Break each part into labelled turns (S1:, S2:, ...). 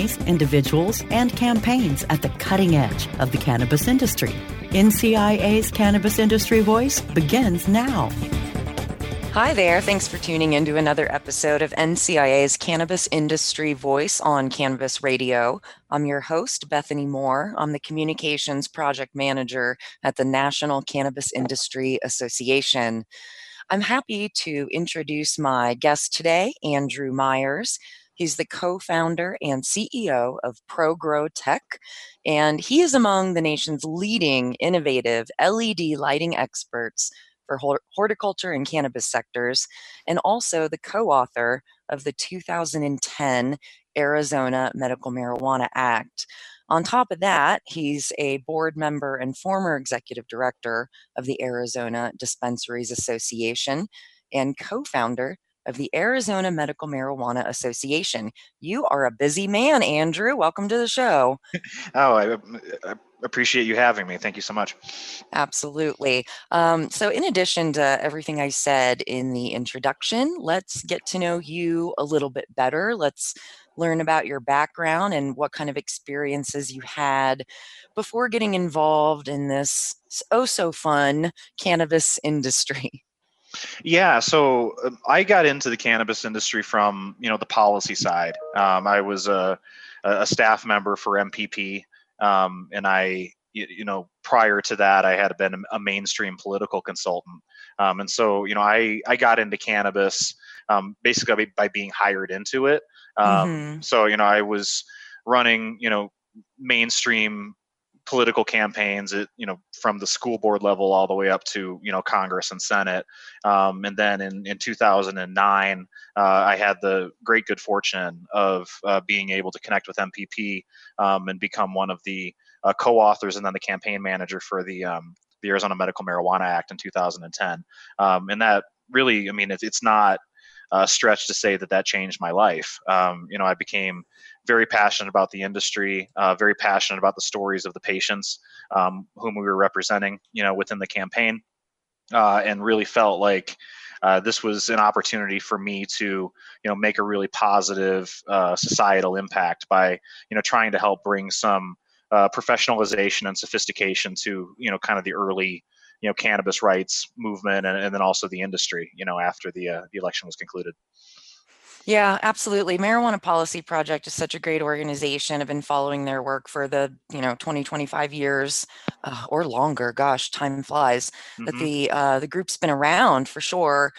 S1: companies, individuals, and campaigns at the cutting edge of the cannabis industry. NCIA's Cannabis Industry Voice begins now.
S2: Hi there. Thanks for tuning in to another episode of NCIA's Cannabis Industry Voice on Cannabis Radio. I'm your host, Bethany Moore. I'm the Communications Project Manager at the National Cannabis Industry Association. I'm happy to introduce my guest today, Andrew Myers. He's the co founder and CEO of ProGrow Tech, and he is among the nation's leading innovative LED lighting experts for horticulture and cannabis sectors, and also the co author of the 2010 Arizona Medical Marijuana Act. On top of that, he's a board member and former executive director of the Arizona Dispensaries Association and co founder of the Arizona Medical Marijuana Association. You are a busy man, Andrew. Welcome to the show.
S3: oh, I, I, appreciate you having me. Thank you so much.
S2: Absolutely. Um, so, in addition to everything I said in the introduction, let's get to know you a little bit better. Let's learn about your background and what kind of experiences you had before getting involved in this oh so fun cannabis industry.
S3: Yeah, so um, I got into the cannabis industry from you know the policy side. Um, I was a, a staff member for MPP, um, and I you, you, know prior to that I had been a mainstream political consultant, um, and so you know I I got into cannabis um, basically by, by, being hired into it. Um, mm-hmm. So you know I was running you know mainstream political campaigns at, you know from the school board level all the way up to you know congress and senate. Um, and then in, in 2009 uh, i had the great good fortune of uh, being able to connect with mpp um, and become one of the uh, co-authors and then the campaign manager for the um, the arizona medical marijuana act in 2010 um, and that really i mean it, it's not a stretch to say that that changed my life. Um, you know i became very passionate about the industry, uh, very passionate about the stories of the patients um, whom we were representing, you know, within the campaign, uh, and really felt like uh, this was an opportunity for me to, you know, make a really positive uh, societal impact by, you know, trying to help bring some uh, professionalization and sophistication to, you know, kind of the early, you know, cannabis rights movement, and, and then also the industry, you know, after the uh, the election was concluded.
S2: Yeah, absolutely. Marijuana Policy Project is such a great organization. I've been following their work for the, you know, 20, 25 years uh, or longer. Gosh, time flies. Mm-hmm. But the uh, the group's been around for sure.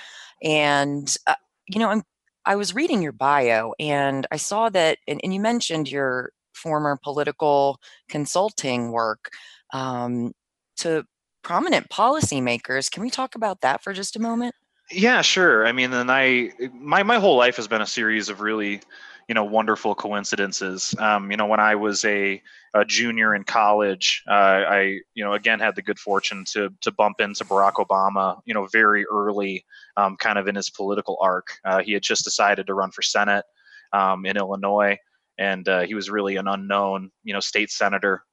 S2: And uh, you know, I'm I was reading your bio and I saw that, and, and you mentioned your former political consulting work um, to prominent policymakers. Can we talk about that for just a moment?
S3: Yeah, sure. I mean, and I my my whole life has been a series of really, you know wonderful coincidences. Um, you know, when I was a, a junior in college, uh, I you know again had the good fortune to to bump into Barack Obama. You know, very early, um, kind of in his political arc. Uh, he had just decided to run for Senate um, in Illinois, and uh, he was really an unknown, you know, state senator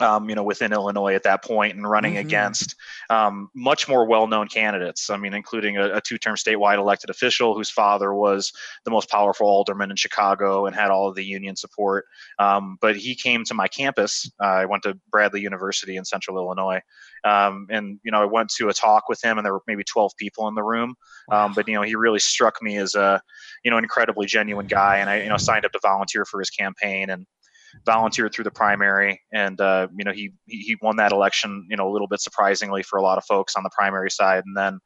S3: um, you know, within Illinois at that point and running mm-hmm. against um, much more well-known candidates. I mean, including a, a, two-term statewide elected official whose father was the most powerful alderman in Chicago and had all of the union support. Um, but he came to my campus. Uh, I went to Bradley University in Central Illinois, um, and you know, I went to a talk with him, and there were maybe 12 people in the room. Um, wow. but you know, he really struck me as a, you know, incredibly genuine guy, and I, you know, signed up to volunteer for his campaign and volunteered through the primary, and uh, you know he he won that election. You know, a little bit surprisingly for a lot of folks on the primary side, and then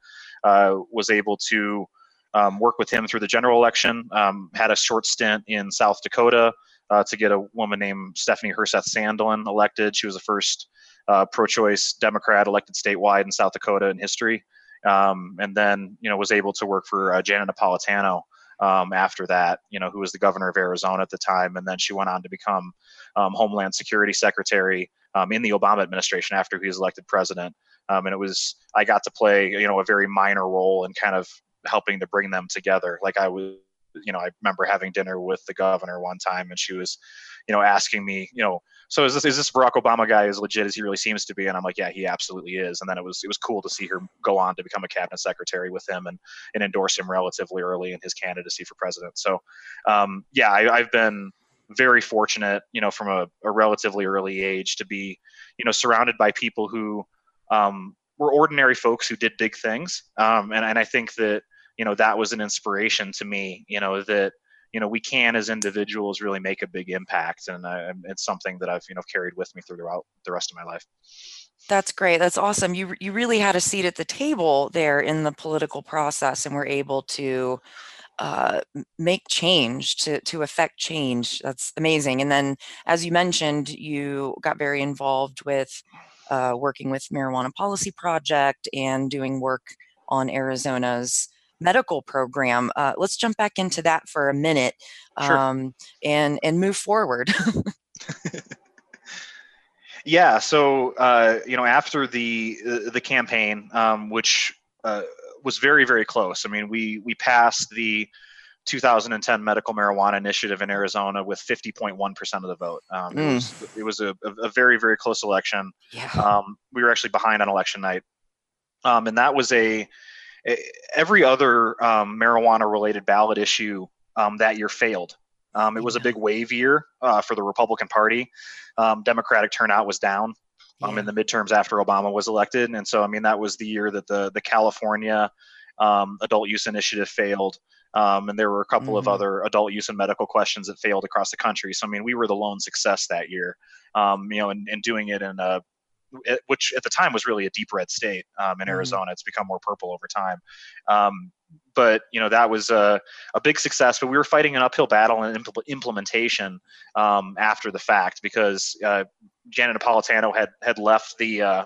S3: uh, was able to um, work with him through the general election. Um, had a short stint in South Dakota uh, to get a woman named Stephanie Herseth Sandlin elected. She was the first uh, pro-choice Democrat elected statewide in South Dakota in history. Um, and then you know was able to work for uh, Janet Napolitano um, after that, you know, who was the governor of Arizona at the time. And then she went on to become um, Homeland Security Secretary um, in the Obama administration after he was elected president. Um, and it was, I got to play, you know, a very minor role in kind of helping to bring them together. Like I was, you know, I remember having dinner with the governor one time and she was, you know, asking me, you know, so is this is this Barack Obama guy as legit as he really seems to be? And I'm like, yeah, he absolutely is. And then it was it was cool to see her go on to become a cabinet secretary with him and and endorse him relatively early in his candidacy for president. So, um, yeah, I, I've been very fortunate, you know, from a, a, relatively early age to be, you know, surrounded by people who um, were ordinary folks who did big things. Um, and, and I think that, you know, that was an inspiration to me, you know, that you know we can as individuals really make a big impact and uh, it's something that i've you know carried with me throughout the rest of my life.
S2: That's great. That's awesome. You you really had a seat at the table there in the political process and were able to uh, make change to to affect change. That's amazing. And then as you mentioned you got very involved with uh, working with marijuana policy project and doing work on arizona's medical program. Uh, let's jump back into that for a minute
S3: sure.
S2: um, and and move forward.
S3: yeah. So uh, you know, after the uh, the campaign, um, which uh, was very very close. I mean, we we passed the 2010 medical marijuana initiative in Arizona with 50.1% of the vote. Um, mm. It was, it was a, a, very, very close election.
S2: Yeah.
S3: Um, we were actually behind on election night. Um, and that was a every other um, marijuana related ballot issue um, that year failed. Um, it was a big wave year uh, for the Republican Party. Um, Democratic turnout was down um, in the midterms after Obama was elected, and so I mean that was the year that the the California um, adult use initiative failed. and there were a couple mm-hmm. of other adult use and medical questions that failed across the country. So I mean, we were the lone success that year, you know, and, and doing it in a which at the time was really a deep red state um, in mm-hmm. Arizona. It's become more purple over time. Um, but you know that was a, a big success. But we were fighting an uphill battle in impl- implementation um, after the fact because uh, Janet Napolitano had had left the uh,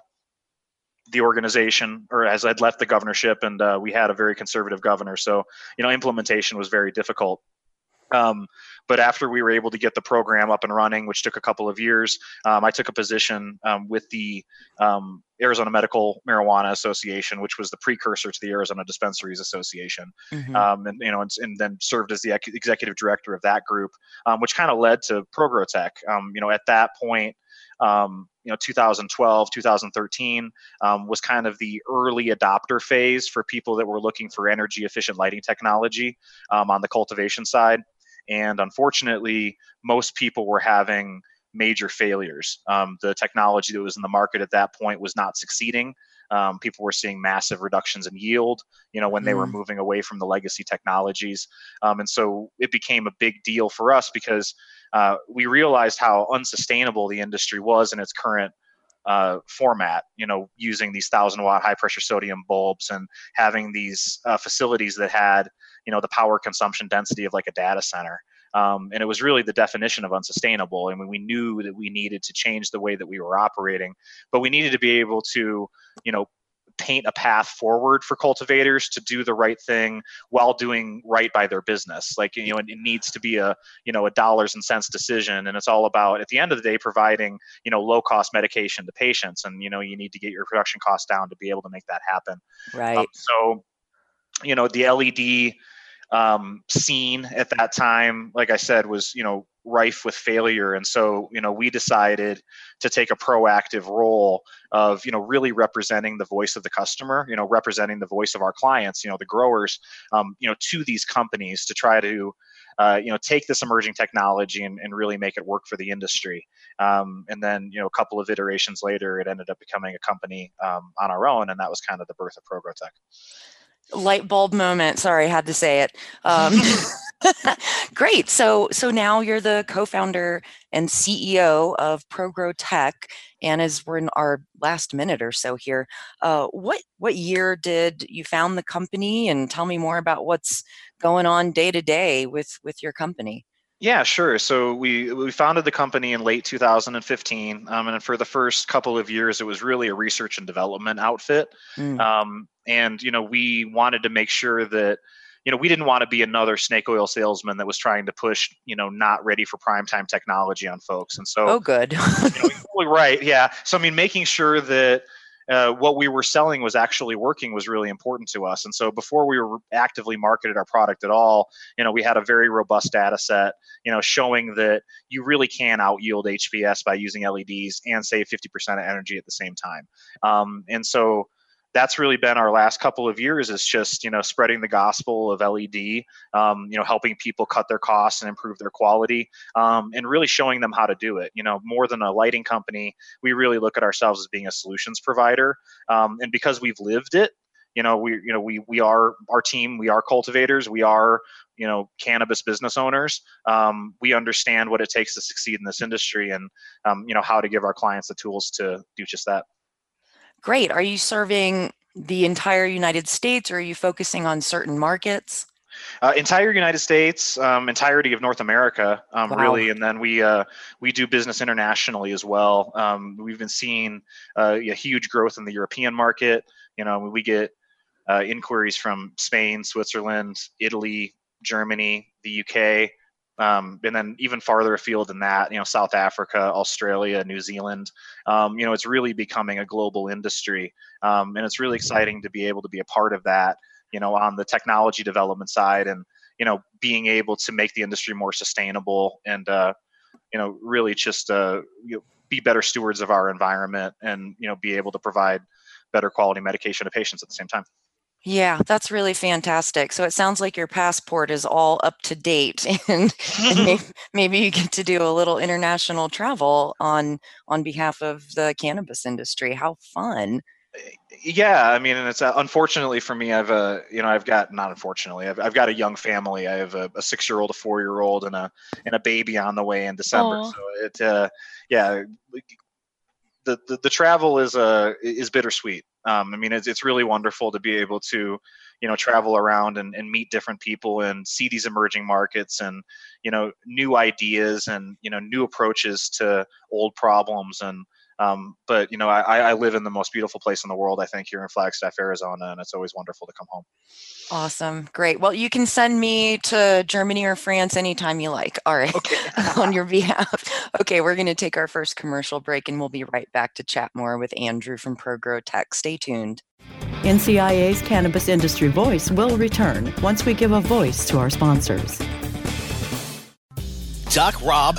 S3: the organization or as had left the governorship, and uh, we had a very conservative governor. So you know implementation was very difficult. Um, but after we were able to get the program up and running, which took a couple of years, um, I took a position um, with the um, Arizona Medical Marijuana Association, which was the precursor to the Arizona Dispensaries Association, mm-hmm. Um, and you know, and, and, then served as the executive director of that group, um, which kind of led to ProGrowTech. Um, you know, at that point. Um, you know 2012 2013 um, was kind of the early adopter phase for people that were looking for energy efficient lighting technology um, on the cultivation side and unfortunately, most people were having major failures. Um, the technology that was in the market at that point was not succeeding. Um, people were seeing massive reductions in yield, you know, when mm. they were mm. moving away from the legacy technologies. Um, and so it became a big deal for us because uh, we realized how unsustainable the industry was in its current uh, format, you know, using these thousand watt high pressure sodium bulbs and having these uh, facilities that had, you know, the power consumption density of like a data center. Um, and it was really the definition of unsustainable. I mean, we knew that we needed to change the way that we were operating, but we needed to be able to, you know, paint a path forward for cultivators to do the right thing while doing right by their business. Like you know, it, it needs to be a you know a dollars and cents decision, and it's all about at the end of the day providing you know low cost medication to patients, and you know you need to get your production costs down to be able to make that happen.
S2: Right.
S3: Um, so you know the LED um, scene at that time, like I said, was you know rife with failure, and so you know we decided to take a proactive role of you know really representing the voice of the customer, you know representing the voice of our clients, you know the growers, um, you know to these companies to try to uh, you know take this emerging technology and, and really make it work for the industry. Um, and then you know a couple of iterations later, it ended up becoming a company um, on our own, and that was kind of the birth of ProGrowTech
S2: light bulb moment. Sorry i had to say it. Um, great. So so now you're the co-founder and ceo of ProGrowTech and as we're in our last minute or so here uh, what what year did you found the company? And tell me more about what's going on day to day with with your company
S3: yeah, sure. So we we founded the company in late 2015, um, and for the first couple of years, it was really a research and development outfit. Mm. Um, and you know, we wanted to make sure that you know we didn't want to be another snake oil salesman that was trying to push you know not ready for prime time technology on folks. And so,
S2: oh, good.
S3: you know, right, yeah. So I mean, making sure that uh, what we were selling was actually working was really important to us. And so before we were actively marketed our product at all, you know, we had a very robust data set, you know, showing that you really can out yield HPS by using LEDs and save 50% of energy at the same time. Um, and so that's really been our last couple of years is just you know spreading the gospel of led um, you know helping people cut their costs and improve their quality um, and really showing them how to do it. You know more than a lighting company we really look at ourselves as being a solutions provider um, and because we've lived it you know we you know we we are our team we are cultivators we are you know cannabis business owners um, we understand what it takes to succeed in this industry and um, you know how to give our clients the tools to do just that
S2: Great. Are you serving the entire United States or are you focusing on certain markets?
S3: Uh, entire United States, um, entirety of North America, um, wow. really, and then we uh, we do business internationally as well. Um, we've been seeing uh, a huge growth in the European market. You know, we get uh, inquiries from Spain, Switzerland, Italy, Germany, the UK, um, and then even farther afield than that, you know, South Africa, Australia, New Zealand. Um, you know, it's really becoming a global industry, um, and it's really exciting to be able to be a part of that. You know, on the technology development side, and you know, being able to make the industry more sustainable, and uh, you know, really just uh, you know, be better stewards of our environment, and you know, be able to provide better quality medication to patients at the same time.
S2: Yeah, that's really fantastic. So it sounds like your passport is all up to date, and, and maybe, maybe, you get to do a little international travel on on behalf of the cannabis industry. How fun!
S3: Eh, yeah, I mean, and it's uh, unfortunately for me, I've uh, you know, I've got not unfortunately, I've, I've got a young family. I have a, a six year old, a four year old, and a and a baby on the way in December. Aww. So it, uh, yeah, the, the, travel is uh is bittersweet. Um, I mean, it's it's really wonderful to be able to, you know, travel around and, and meet different people and see these emerging markets and you know new ideas and you know new approaches to old problems and um, but you know, I, I live in the most beautiful place in the world. I think here in Flagstaff, Arizona, and it's always wonderful to come home.
S2: Awesome, great. Well, you can send me to Germany or France anytime you like. All right, okay. on your behalf. Okay, we're going to take our first commercial break, and we'll be right back to chat more with Andrew from ProGrow Tech. Stay tuned.
S1: NCIA's Cannabis Industry Voice will return once we give a voice to our sponsors.
S4: Doc Rob,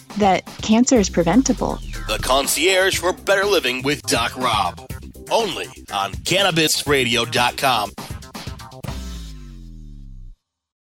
S5: that cancer is preventable.
S4: The concierge for better living with Doc Rob. Only on CannabisRadio.com.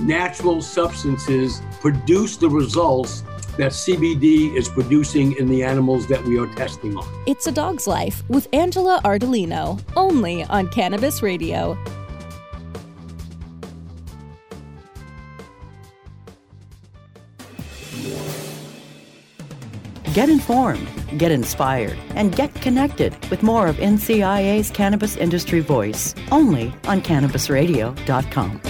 S6: natural substances produce the results that CBD is producing in the animals that we are testing on.
S7: It's a Dog's Life with Angela Ardolino, only on Cannabis Radio.
S1: Get informed, get inspired, and get connected with more of NCIA's Cannabis Industry Voice, only on CannabisRadio.com.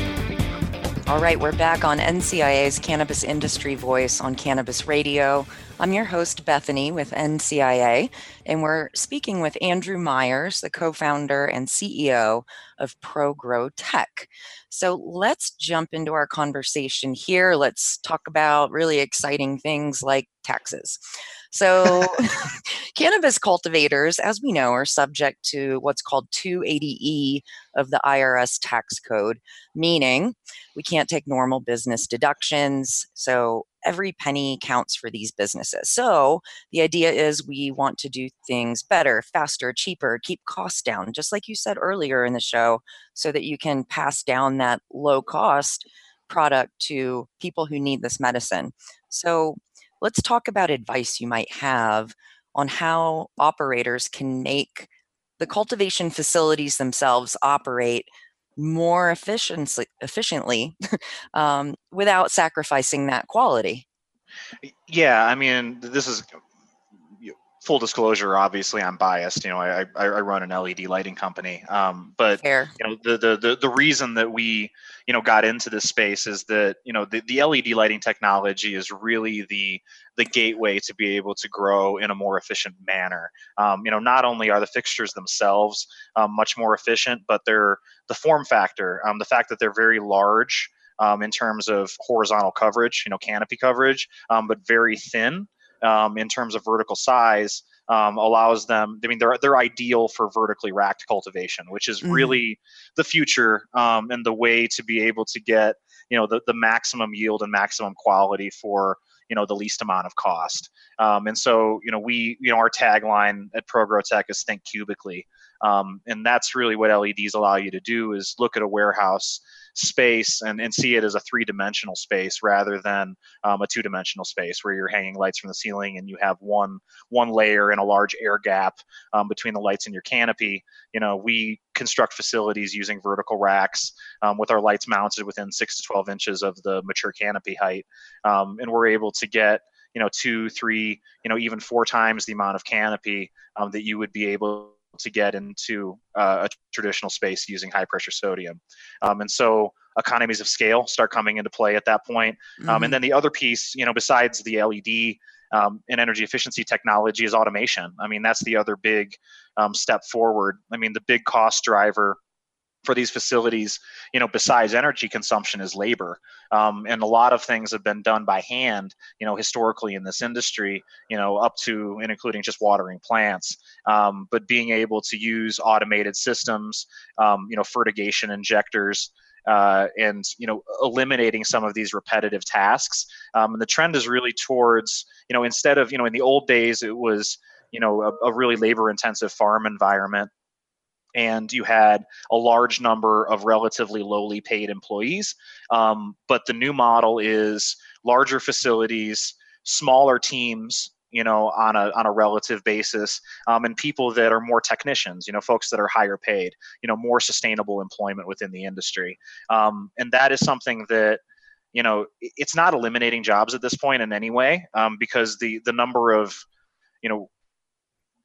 S2: All right, we're back on NCIA's Cannabis Industry Voice on Cannabis Radio. I'm your host, Bethany, with NCIA, and we're speaking with Andrew Myers, the co founder and CEO of ProGrow Tech. So let's jump into our conversation here. Let's talk about really exciting things like taxes. So, cannabis cultivators, as we know, are subject to what's called 280E of the IRS tax code, meaning we can't take normal business deductions. So, every penny counts for these businesses. So, the idea is we want to do things better, faster, cheaper, keep costs down, just like you said earlier in the show, so that you can pass down that low cost product to people who need this medicine. So, let's talk about advice you might have on how operators can make the cultivation facilities themselves operate more efficiently, efficiently um, without sacrificing that quality.
S3: Yeah, I mean, this is full disclosure. Obviously, I'm biased. You know, I I, I run an LED lighting company. Um, but
S2: Fair.
S3: you know, the, the the the reason that we you know got into this space is that you know the, the LED lighting technology is really the the gateway to be able to grow in a more efficient manner. Um, you know, not only are the fixtures themselves um, much more efficient, but they're the form factor, um, the fact that they're very large um, in terms of horizontal coverage, you know, canopy coverage, um, but very thin um, in terms of vertical size. Um, allows them. I mean, they're they're ideal for vertically racked cultivation, which is
S2: Mhm.
S3: really the future um, and the way to be able to get you know the, the maximum yield and maximum quality for you know the least amount of cost. Um, and so you know we you know our tagline at ProGrowTech is think cubically, um, and that's really what LEDs allow you to do is look at a warehouse space and, and see it as a three-dimensional space rather than um, a two-dimensional space where you're hanging lights from the ceiling and you have one one layer and a large air gap um, between the lights and your canopy. You know we construct facilities using vertical racks um, with our lights mounted within six to 12 inches of the mature canopy height. Um, and we're able to get you know two three you know even four times the amount of canopy um, that you would be able to get into uh, a traditional space using high pressure sodium. Um, and so economies of scale start coming into play at that point. Um,
S2: Mhm.
S3: and then the other piece you know besides the led um, and energy efficiency technology is automation. I mean that's the other big um, step forward. I mean the big cost driver for these facilities, you know, besides energy consumption is labor. Um, and a lot of things have been done by hand, you know, historically in this industry, you know, up to and including just watering plants. Um, but being able to use automated systems, um, you know, fertigation injectors, uh, and you know eliminating some of these repetitive tasks um, and the trend is really towards you know instead of you know in the old days it was you know a, a really labor intensive farm environment and you had a large number of relatively lowly paid employees. Um, but the new model is larger facilities, smaller teams, you know, on a on a relative basis, um, and people that are more technicians, you know, folks that are higher paid, you know, more sustainable employment within the industry, um, and that is something that you know it's not eliminating jobs at this point in any way um, because the the number of you know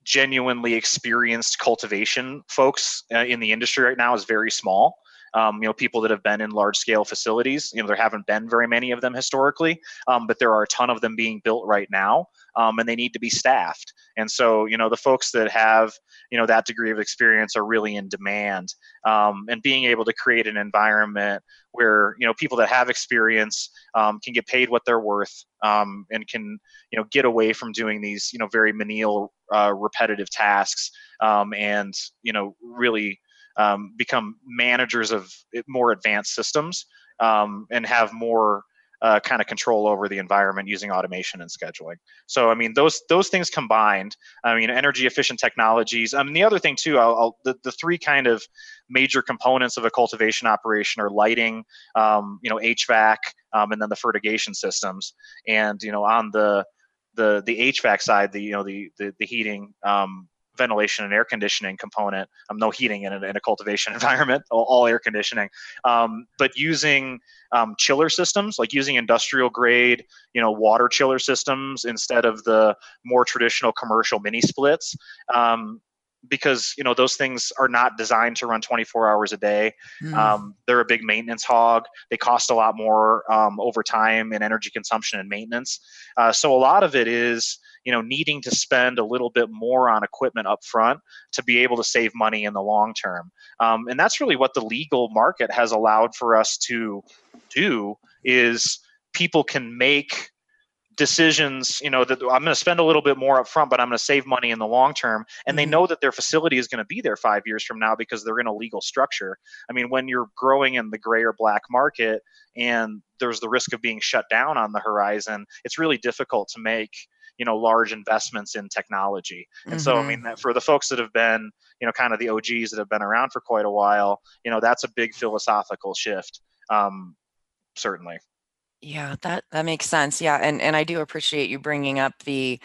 S3: genuinely experienced cultivation folks uh, in the industry right now is very small. Um, you know people that have been in large scale facilities you know there haven't been very many of them historically um, but there are a ton of them being built right now um, and they need to be staffed. And so you know the folks that have you know that degree of experience are really in demand um, and being able to create an environment where you know people that have experience um, can get paid what they're worth um, and can you know get away from doing these you know very menial uh, repetitive tasks and you know really um, become managers of more advanced systems um, and have more uh, kind of control over the environment using automation and scheduling. So, I mean, those those things combined. I mean, energy efficient technologies. I mean, the other thing too. I'll, I'll, the the three kind of major components of a cultivation operation are lighting, um, you know, HVAC, um, and then the fertigation systems. And you know, on the the the HVAC side, the you know the the, the heating, um, ventilation and air conditioning component. Um, no heating in a, in a cultivation environment, all, all air conditioning. Um, but using um, chiller systems, like using industrial grade, you know, water chiller systems instead of the more traditional commercial mini splits. Because you know those things are not designed to run 24 hours a day. Mm. Um, they're a big maintenance hog. They cost a lot more um, over time in energy consumption and maintenance. Uh, so a lot of it is you know needing to spend a little bit more on equipment up front to be able to save money in the long term. Um, and that's really what the legal market has allowed for us to do is people can make decisions you know that i'm going to spend a little bit more up front but i'm going to save money in the long term and mm-hmm. they know that their facility is going to be there five years from now because they're in a legal structure i mean when you're growing in the gray or black market and there's the risk of being shut down on the horizon it's really difficult to make you know large investments in technology and mm-hmm. so i mm-hmm. mean for the folks that have been you know kind of the og's that have been around for quite a while you know that's a big philosophical shift um, certainly
S2: yeah, that that makes sense. Yeah, and and I do appreciate you bringing up the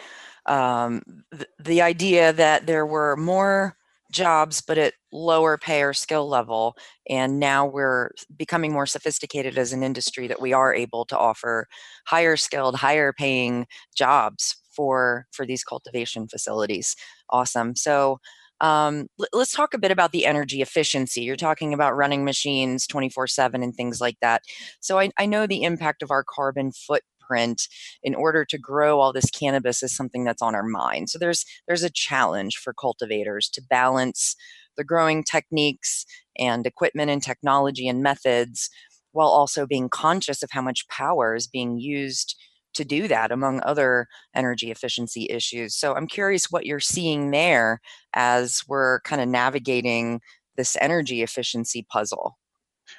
S2: um, the, the idea that there were more jobs but at lower pay or skill level and now we're becoming more sophisticated as an industry that we are able to offer higher skilled higher paying jobs for for these cultivation facilities awesome so um, let's talk a bit about the energy efficiency. You're talking about running machines 24 7 and things like that. So I, I know the impact of our carbon footprint in order to grow all this cannabis is something that's on our mind. So there's there's a challenge for cultivators to balance the growing techniques and equipment and technology and methods while also being conscious of how much power is being used to do that among other energy efficiency issues. So I'm curious what you're seeing there as we're kind of navigating this energy efficiency puzzle.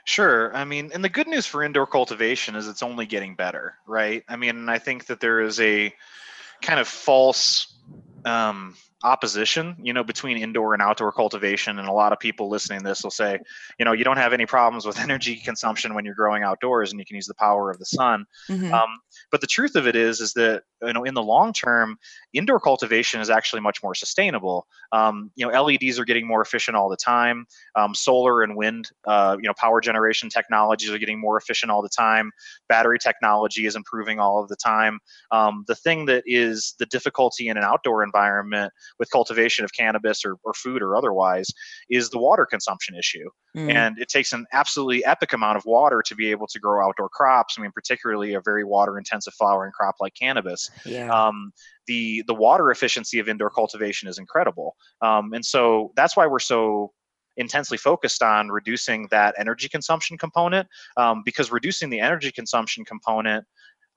S3: Sure. I mean, and the good news for indoor cultivation is it's only getting better, right? I mean, I think that there is a kind of false um, opposition, you know, between indoor and outdoor cultivation. And a lot of people listening to this will say, you know, you don't have any problems with energy consumption when you're growing outdoors and you can use the power of the sun. Mm-hmm. Um, but the truth of it is, is that you know, in the long term, indoor cultivation is actually much more sustainable. Um, you know, LEDs are getting more efficient all the time. Um, solar and wind, uh, you know, power generation technologies are getting more efficient all the time. Battery technology is improving all of the time. Um, the thing that is the difficulty in an outdoor environment with cultivation of cannabis or, or food or otherwise is the water consumption issue. Mm. And it takes an absolutely epic amount of water to be able to grow outdoor crops. I mean, particularly a very water intensive flowering crop like cannabis.
S2: Yeah.
S3: Um, the the water efficiency of indoor cultivation is incredible. Um, and so that's why we're so intensely focused on reducing that energy consumption component um, because reducing the energy consumption component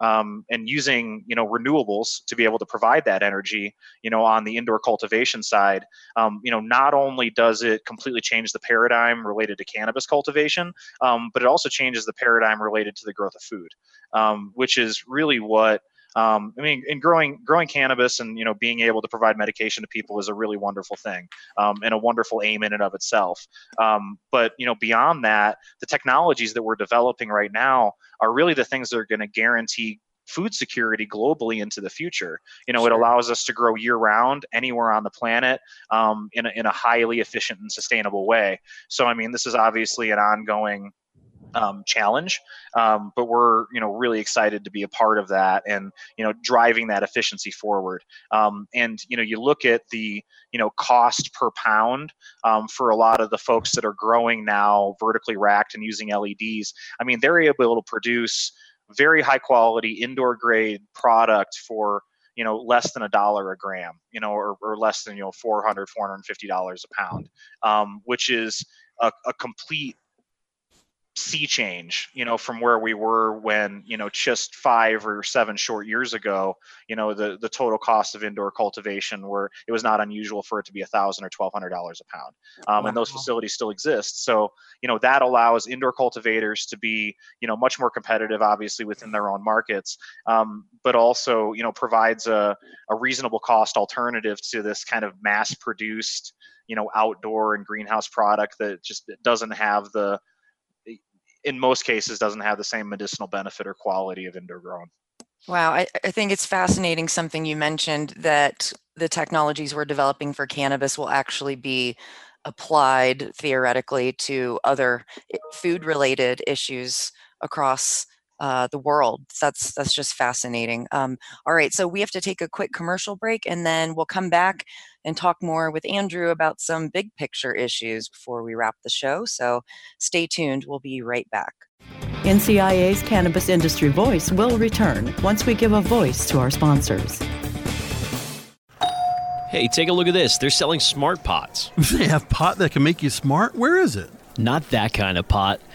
S3: um, and using you know renewables to be able to provide that energy you know on the indoor cultivation side um, you know not only does it completely change the paradigm related to cannabis cultivation um, but it also changes the paradigm related to the growth of food um, which is really what Um, I mean, in growing growing cannabis and you know being able to provide medication to people is a really wonderful thing um, and a wonderful aim in and of itself. Um, but you know, beyond that, the technologies that we're developing right now are really the things that are going to guarantee food security globally into the future. You know, sure. it allows us to grow year round anywhere on the planet um, in, a, in a highly efficient and sustainable way. So, I mean, this is obviously an ongoing um, challenge, um, but we're you know really excited to be a part of that and you know driving that efficiency forward. Um, and you know you look at the you know cost per pound um, for a lot of the folks that are growing now vertically racked and using LEDs. I mean they're able to produce very high quality indoor grade product for you know less than a dollar a gram you know or, or less than you know 400 450 dollars a pound um, which is a, a complete sea change you know from where we were when you know just five or seven short years ago you know the the total cost of indoor cultivation where it was not unusual for it to be a thousand or twelve hundred dollars a pound um, wow. and those facilities still exist so you know that allows indoor cultivators to be you know much more competitive obviously within their own markets um, but also you know provides a, a reasonable cost alternative to this kind of mass produced you know outdoor and greenhouse product that just doesn't have the in most cases doesn't have the same medicinal benefit or quality of indoor grown.
S2: Wow, I, I, think it's fascinating something you mentioned that the technologies we're developing for cannabis will actually be applied theoretically to other food related issues across uh, the world. That's that's just fascinating. Um, all right, so we have to take a quick commercial break, and then we'll come back and talk more with Andrew about some big picture issues before we wrap the show. So stay tuned. We'll be right back.
S1: NCIA's Cannabis Industry Voice will return once we give a voice to our sponsors.
S8: Hey, take a look at this. They're selling smart pots.
S9: They have pot that can make you smart? Where is it?
S8: Not that kind of pot.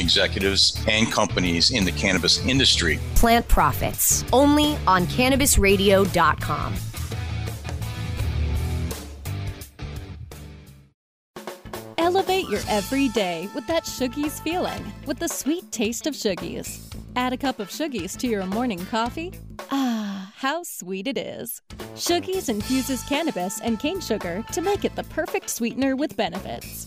S10: executives and companies in the cannabis industry.
S11: Plant Profits, only on cannabisradio.com.
S7: Elevate your everyday with that Shoogies feeling with the sweet taste of Shoogies. Add a cup of Shoogies to your morning coffee. Ah, how sweet it is. Shoogies infuses cannabis and cane sugar to make it the perfect sweetener with benefits.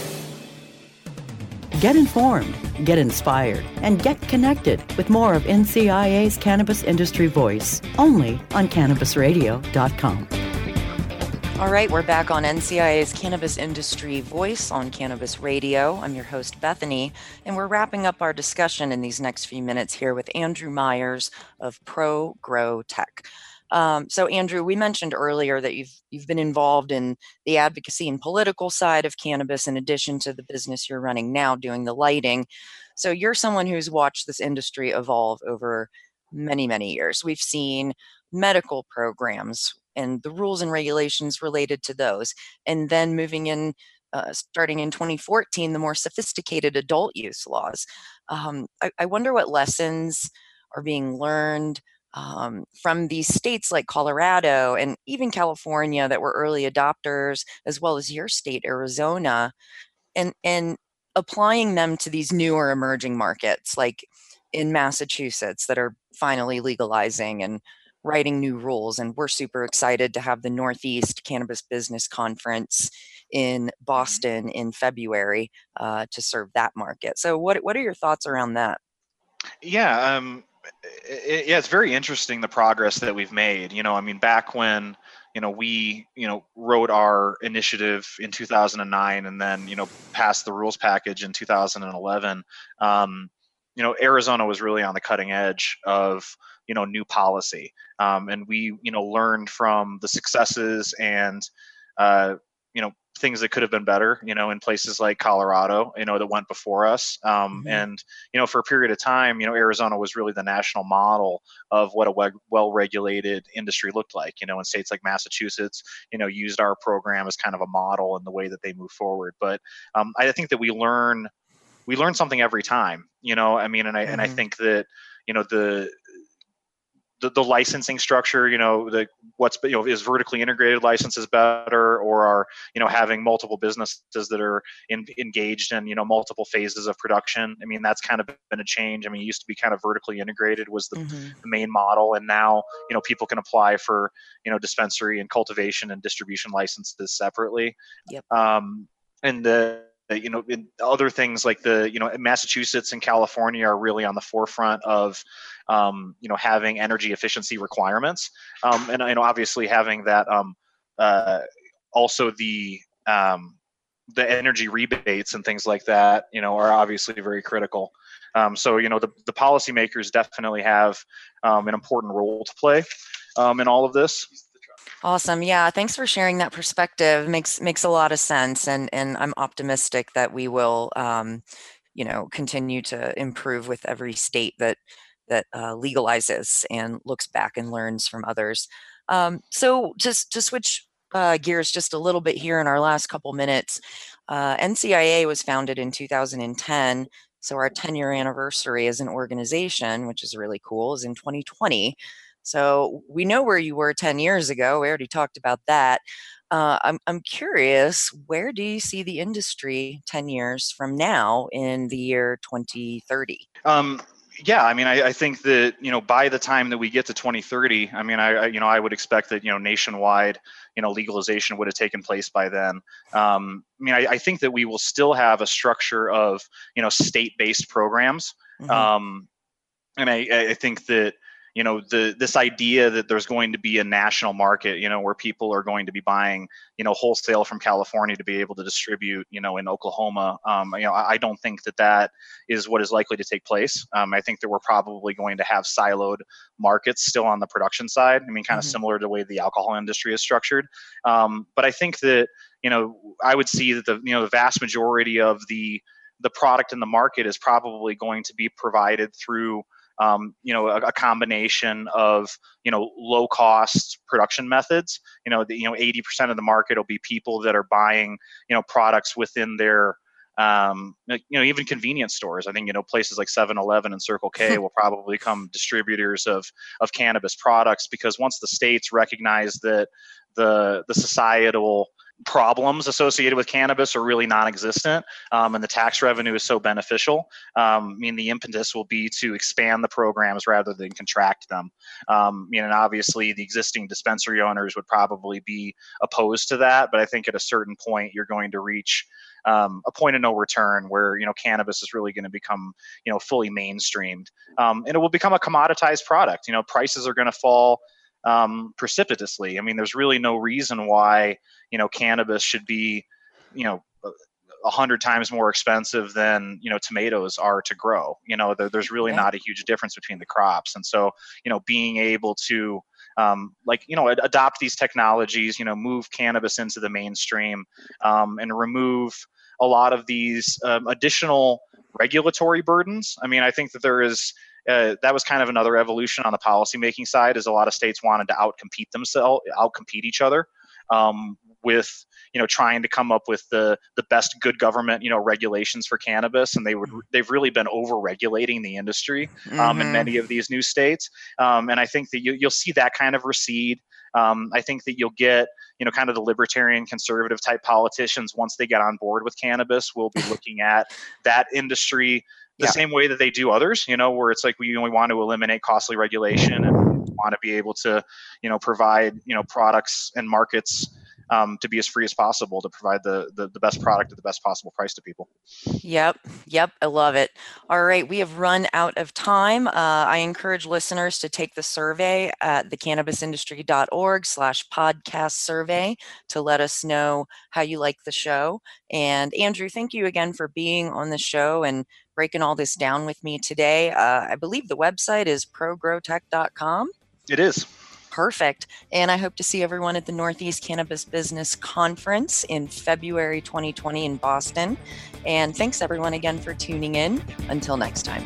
S1: Get informed, get inspired, and get connected with more of NCIA's Cannabis Industry Voice only on CannabisRadio.com.
S2: All right, we're back on NCIA's Cannabis Industry Voice on Cannabis Radio. I'm your host, Bethany, and we're wrapping up our discussion in these next few minutes here with Andrew Myers of Pro Grow Tech. Um, so, Andrew, we mentioned earlier that you've you've been involved in the advocacy and political side of cannabis, in addition to the business you're running now, doing the lighting. So, you're someone who's watched this industry evolve over many, many years. We've seen medical programs and the rules and regulations related to those. And then moving in, uh, starting in 2014, the more sophisticated adult use laws. Um, I, I, wonder what lessons are being learned um, from these states like Colorado and even California that were early adopters, as well as your state, Arizona, and and applying them to these newer emerging markets like in Massachusetts that are finally legalizing and writing new rules. And we're super excited to have the Northeast Cannabis Business Conference in mm-hmm. Boston in February uh, to serve that market. So, what what are your thoughts around that?
S3: Yeah, um, it, yeah, it's very interesting the progress that we've made. You know, I mean, back when you know we you know wrote our initiative in 2009 and then you know passed the rules package in 2011 um, you know arizona was really on the cutting edge of you know new policy um, and we you know learned from the successes and uh, you know things that could have been better, you know, in places like Colorado, you know, that went before us. Um, mm-hmm. And, you know, for a period of time, you know, Arizona was really the national model of what a well regulated industry looked like. You know, in states like Massachusetts, you know, used our program as kind of a model in the way that they move forward. But um, I think that we learn. We learn something every time, you know. I mean, and I mm-hmm. and I mm-hmm. think that you know the the, the licensing structure, you know, the what's you know is vertically integrated licenses better, or are you know having multiple businesses that are in, engaged in you know multiple phases of production. I mean, that's kind of been a change. I mean, it used to be kind of vertically integrated was the, mm-hmm. the main model, and now you know people can apply for you know dispensary and cultivation and distribution licenses separately.
S2: Yep.
S3: Um, and the you know other things like the you know massachusetts and california are really on the forefront of um, you know having energy efficiency requirements. Um, and you know obviously having that um, uh, also the um, the energy rebates and things like that you know are obviously very critical. Um, so you know the, the policymakers definitely have um, an important role to play in all of this
S2: Awesome. Yeah, thanks for sharing that perspective. Makes makes a lot of sense, and and I'm optimistic that we will, um, you know, continue to improve with every state that that uh, legalizes and looks back and learns from others. Um, so just to switch uh, gears just a little bit here in our last couple minutes, uh, NCIA was founded in 2010. So our 10 year anniversary as an organization, which is really cool, is in 2020. So we know where you were 10 years ago. We already talked about that. Uh, I'm, I'm curious, where do you see the industry 10 years from now in the year 2030?
S3: Um, yeah, I mean, I, I, think that you know by the time that we get to 2030, I mean, I, I, you know I would expect that you know nationwide, you know, legalization would have taken place by then. Um, I mean, I, I, think that we will still have a structure of you know state-based programs, mm-hmm. um, and I, I think that you know the this idea that there's going to be a national market you know where people are going to be buying you know wholesale from california to be able to distribute you know in oklahoma. Um, you know I, I, don't think that that is what is likely to take place. Um, i think that we're probably going to have siloed markets still on the production side. I mean kind of mm-hmm. similar to the way the alcohol industry is structured. Um, but i think that you know i would see that the you know the vast majority of the the product in the market is probably going to be provided through um, you know, a, a, combination of you know low cost production methods. You know, the, you know, 80% of the market will be people that are buying you know products within their um, you know, even convenience stores. I think you know places like 7-Eleven and Circle K will probably become distributors of of cannabis products because once the states recognize that the the societal problems associated with cannabis are really non-existent um, and the tax revenue is so beneficial um, i mean the impetus will be to expand the programs rather than contract them. Um, I mean, and obviously the existing dispensary owners would probably be opposed to that but i think at a certain point you're going to reach um, a point of no return where you know cannabis is really going to become you know fully mainstreamed. Um, and it will become a commoditized product. You know prices are going to fall um, precipitously. I mean, there's really no reason why you know cannabis should be you know a hundred times more expensive than you know tomatoes are to grow. You know, there, there's really not a huge difference between the crops, and so you know, being able to um, like you know adopt these technologies, you know, move cannabis into the mainstream um, and remove a lot of these um, additional regulatory burdens. I mean, I think that there is uh, that was kind of another evolution on the policymaking side, as a lot of states wanted to outcompete themselves, outcompete each other um, with you know trying to come up with the the best good government you know regulations for cannabis and they would they've really been over regulating the industry um, mm-hmm. in many of these new states um, and i think that you, you'll see that kind of recede um, i think that you'll get you know kind of the libertarian conservative type politicians once they get on board with cannabis will be looking at that industry the yeah. same way that they do others you know where it's like we, we want to eliminate costly regulation and want to be able to you know provide you know products and markets um, to be as free as possible to provide the, the, the best product at the best possible price to people.
S2: Yep, yep, I love it. All right, we have run out of time. Uh, I encourage listeners to take the survey at thecannabisindustry.org slash podcast survey to let us know how you like the show. And Andrew, thank you again for being on the show and breaking all this down with me today. Uh, I believe the website is progrowtech.com.
S3: It is.
S2: Perfect. And I hope to see everyone at the Northeast Cannabis Business Conference in February 2020 in Boston. And thanks everyone again for tuning in. Until next time.